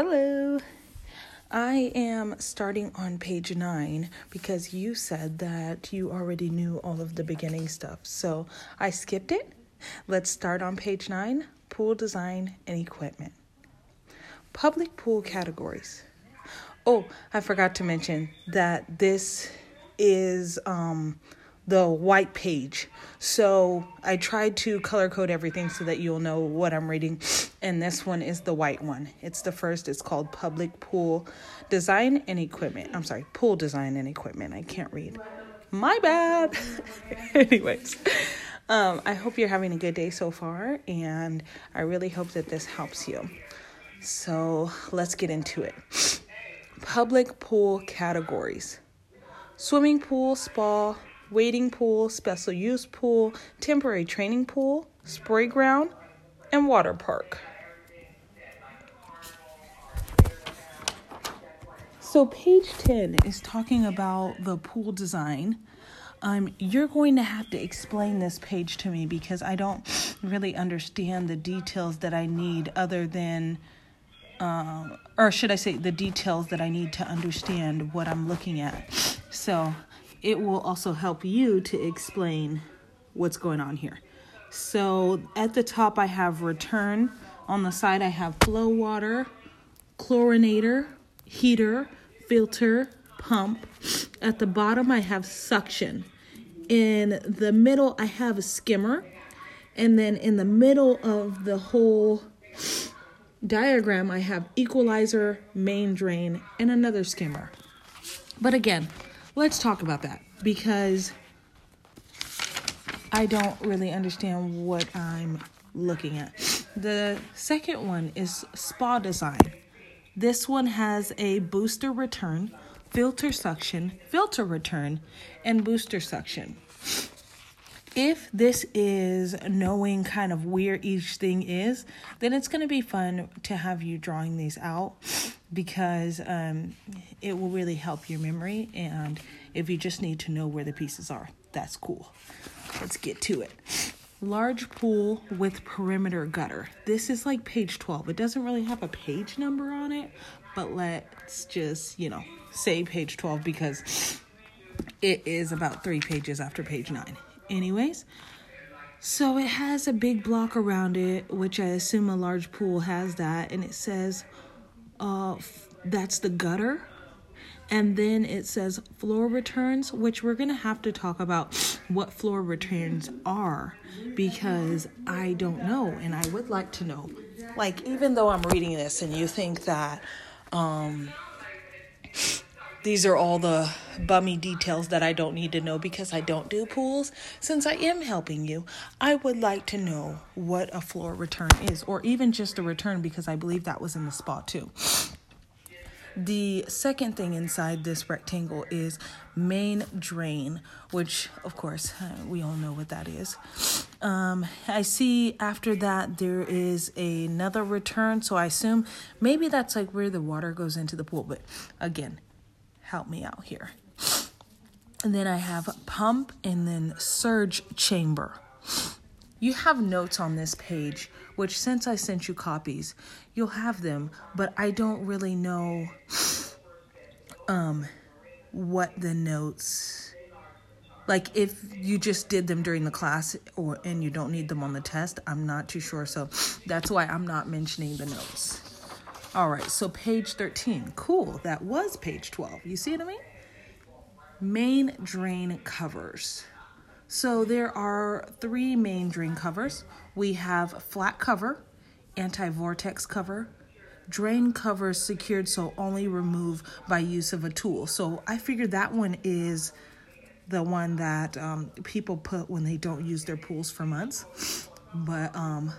Hello. I am starting on page nine because you said that you already knew all of the beginning stuff. So I skipped it. Let's start on page nine pool design and equipment. Public pool categories. Oh, I forgot to mention that this is um, the white page. So I tried to color code everything so that you'll know what I'm reading. And this one is the white one. It's the first. It's called Public Pool Design and Equipment. I'm sorry, Pool Design and Equipment. I can't read. My bad. Anyways, um, I hope you're having a good day so far. And I really hope that this helps you. So let's get into it. Public pool categories swimming pool, spa, wading pool, special use pool, temporary training pool, spray ground, and water park. So, page 10 is talking about the pool design. Um, you're going to have to explain this page to me because I don't really understand the details that I need, other than, uh, or should I say, the details that I need to understand what I'm looking at. So, it will also help you to explain what's going on here. So at the top, I have return. On the side, I have flow water, chlorinator, heater, filter, pump. At the bottom, I have suction. In the middle, I have a skimmer. And then in the middle of the whole diagram, I have equalizer, main drain, and another skimmer. But again, let's talk about that because I don't really understand what I'm looking at. The second one is spa design. This one has a booster return, filter suction, filter return, and booster suction. If this is knowing kind of where each thing is, then it's going to be fun to have you drawing these out because um, it will really help your memory. And if you just need to know where the pieces are, that's cool. Let's get to it. Large pool with perimeter gutter. This is like page 12. It doesn't really have a page number on it, but let's just, you know, say page 12 because it is about three pages after page 9. Anyways, so it has a big block around it, which I assume a large pool has that, and it says uh, that's the gutter. And then it says floor returns, which we're going to have to talk about what floor returns are because I don't know and I would like to know. Like, even though I'm reading this and you think that um, these are all the bummy details that I don't need to know because I don't do pools, since I am helping you, I would like to know what a floor return is or even just a return because I believe that was in the spot too. The second thing inside this rectangle is main drain, which of course we all know what that is. Um, I see after that there is another return, so I assume maybe that's like where the water goes into the pool, but again, help me out here. And then I have pump and then surge chamber. You have notes on this page, which since I sent you copies, you'll have them, but I don't really know um what the notes like if you just did them during the class or and you don't need them on the test, I'm not too sure. So that's why I'm not mentioning the notes. All right, so page 13. Cool. That was page 12. You see what I mean? Main drain covers. So there are three main drain covers. We have flat cover, anti-vortex cover, drain cover secured so only remove by use of a tool. So I figured that one is the one that um, people put when they don't use their pools for months. But um,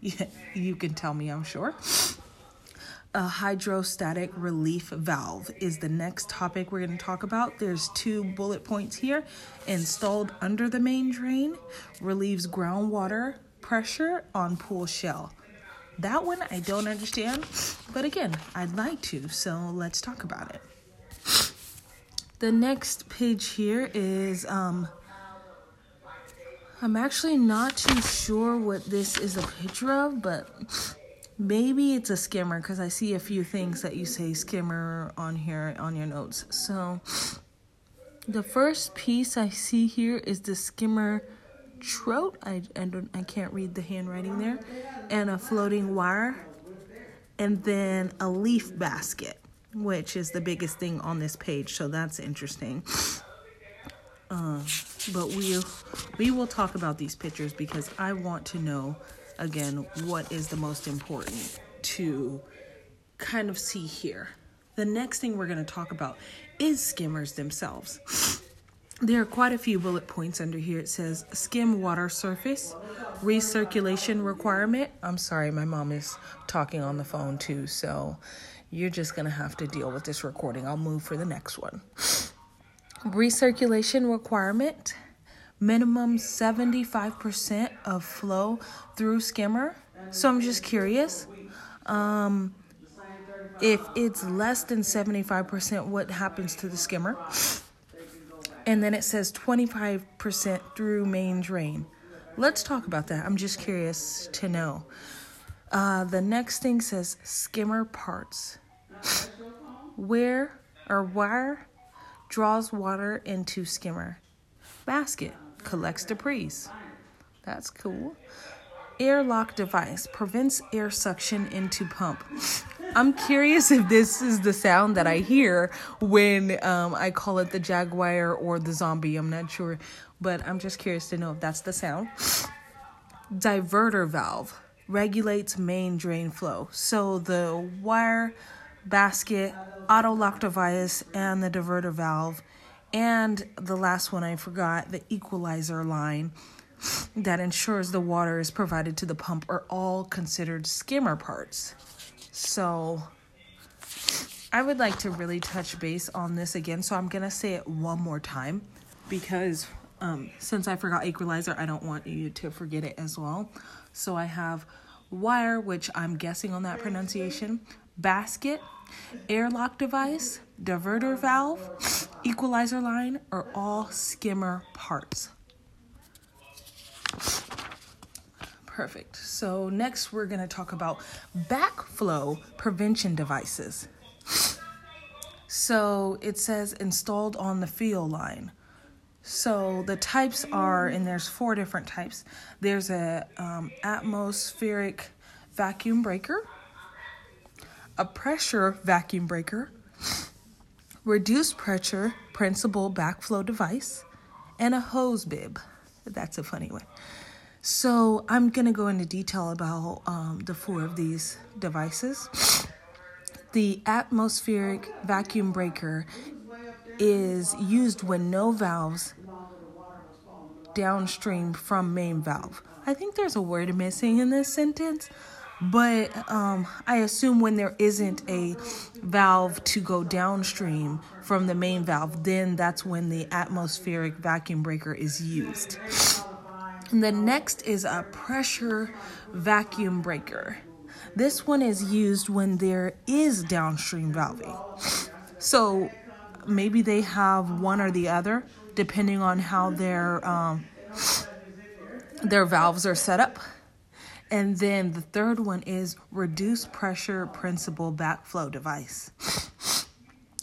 yeah, you can tell me, I'm sure. A hydrostatic relief valve is the next topic we're going to talk about. There's two bullet points here. Installed under the main drain, relieves groundwater pressure on pool shell. That one I don't understand, but again, I'd like to, so let's talk about it. The next page here is um I'm actually not too sure what this is a picture of, but maybe it's a skimmer because I see a few things that you say skimmer on here on your notes. So the first piece I see here is the skimmer trout. I, I don't I can't read the handwriting there, and a floating wire, and then a leaf basket, which is the biggest thing on this page. So that's interesting. Uh, but we we will talk about these pictures because I want to know again what is the most important to kind of see here. The next thing we're going to talk about is skimmers themselves. There are quite a few bullet points under here. It says skim water surface, recirculation requirement. I'm sorry, my mom is talking on the phone too, so you're just going to have to deal with this recording. I'll move for the next one. Recirculation requirement minimum 75% of flow through skimmer. So I'm just curious. Um, if it's less than 75%, what happens to the skimmer? And then it says 25% through main drain. Let's talk about that. I'm just curious to know. Uh, the next thing says skimmer parts. Where or wire draws water into skimmer? Basket collects debris. That's cool. Airlock device prevents air suction into pump. I'm curious if this is the sound that I hear when um, I call it the jaguar or the zombie. I'm not sure, but I'm just curious to know if that's the sound. Diverter valve regulates main drain flow. So the wire, basket, auto lock device, and the diverter valve and the last one I forgot, the equalizer line that ensures the water is provided to the pump are all considered skimmer parts. So I would like to really touch base on this again. So I'm going to say it one more time because um, since I forgot equalizer, I don't want you to forget it as well. So I have wire, which I'm guessing on that pronunciation, basket, airlock device, diverter valve, equalizer line are all skimmer parts. Perfect. So next we're going to talk about backflow prevention devices. So it says installed on the field line. So the types are, and there's four different types. There's a um, atmospheric vacuum breaker, a pressure vacuum breaker, reduced pressure principle backflow device, and a hose bib. That's a funny one. So I'm gonna go into detail about um, the four of these devices. The atmospheric vacuum breaker is used when no valves downstream from main valve. I think there's a word missing in this sentence, but um, I assume when there isn't a valve to go downstream from the main valve, then that's when the atmospheric vacuum breaker is used. And the next is a pressure vacuum breaker. This one is used when there is downstream valving. So maybe they have one or the other, depending on how their um, their valves are set up. And then the third one is reduced pressure principle backflow device.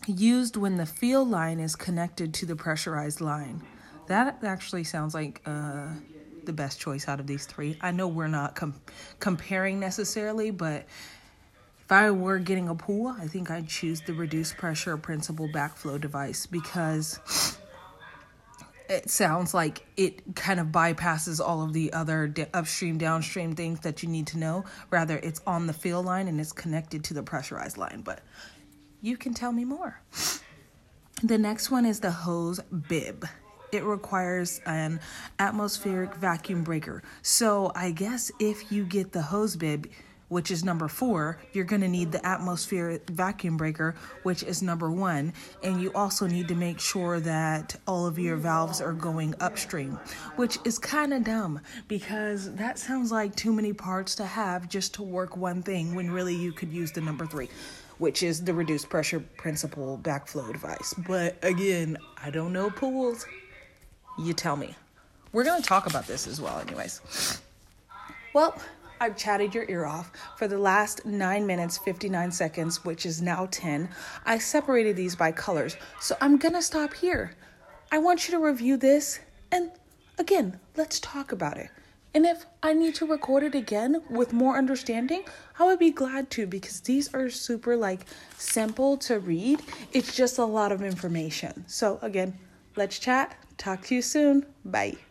Used when the field line is connected to the pressurized line. That actually sounds like uh, the best choice out of these three. I know we're not com- comparing necessarily, but if I were getting a pool, I think I'd choose the reduced pressure principle backflow device because it sounds like it kind of bypasses all of the other upstream downstream things that you need to know. Rather it's on the field line and it's connected to the pressurized line but you can tell me more. The next one is the hose bib. It requires an atmospheric vacuum breaker. So i guess if you get the hose bib which is number four, you're going to need the atmospheric vacuum breaker, which is number one. And you also need to make sure that all of your valves are going upstream, which is kind of dumb because that sounds like too many parts to have just to work one thing when really you could use the number three. Which is the reduced pressure principle backflow device. But again, I don't know pools. You tell me. We're going to talk about this as well, anyways. Well, I've chatted your ear off for the last 9 minutes 59 seconds, which is now 10. I separated these by colors, so I'm gonna stop here. I want you to review this and again, let's talk about it. And if I need to record it again with more understanding, I would be glad to because these are super like simple to read. It's just a lot of information. So again, let's chat. Talk to you soon. Bye.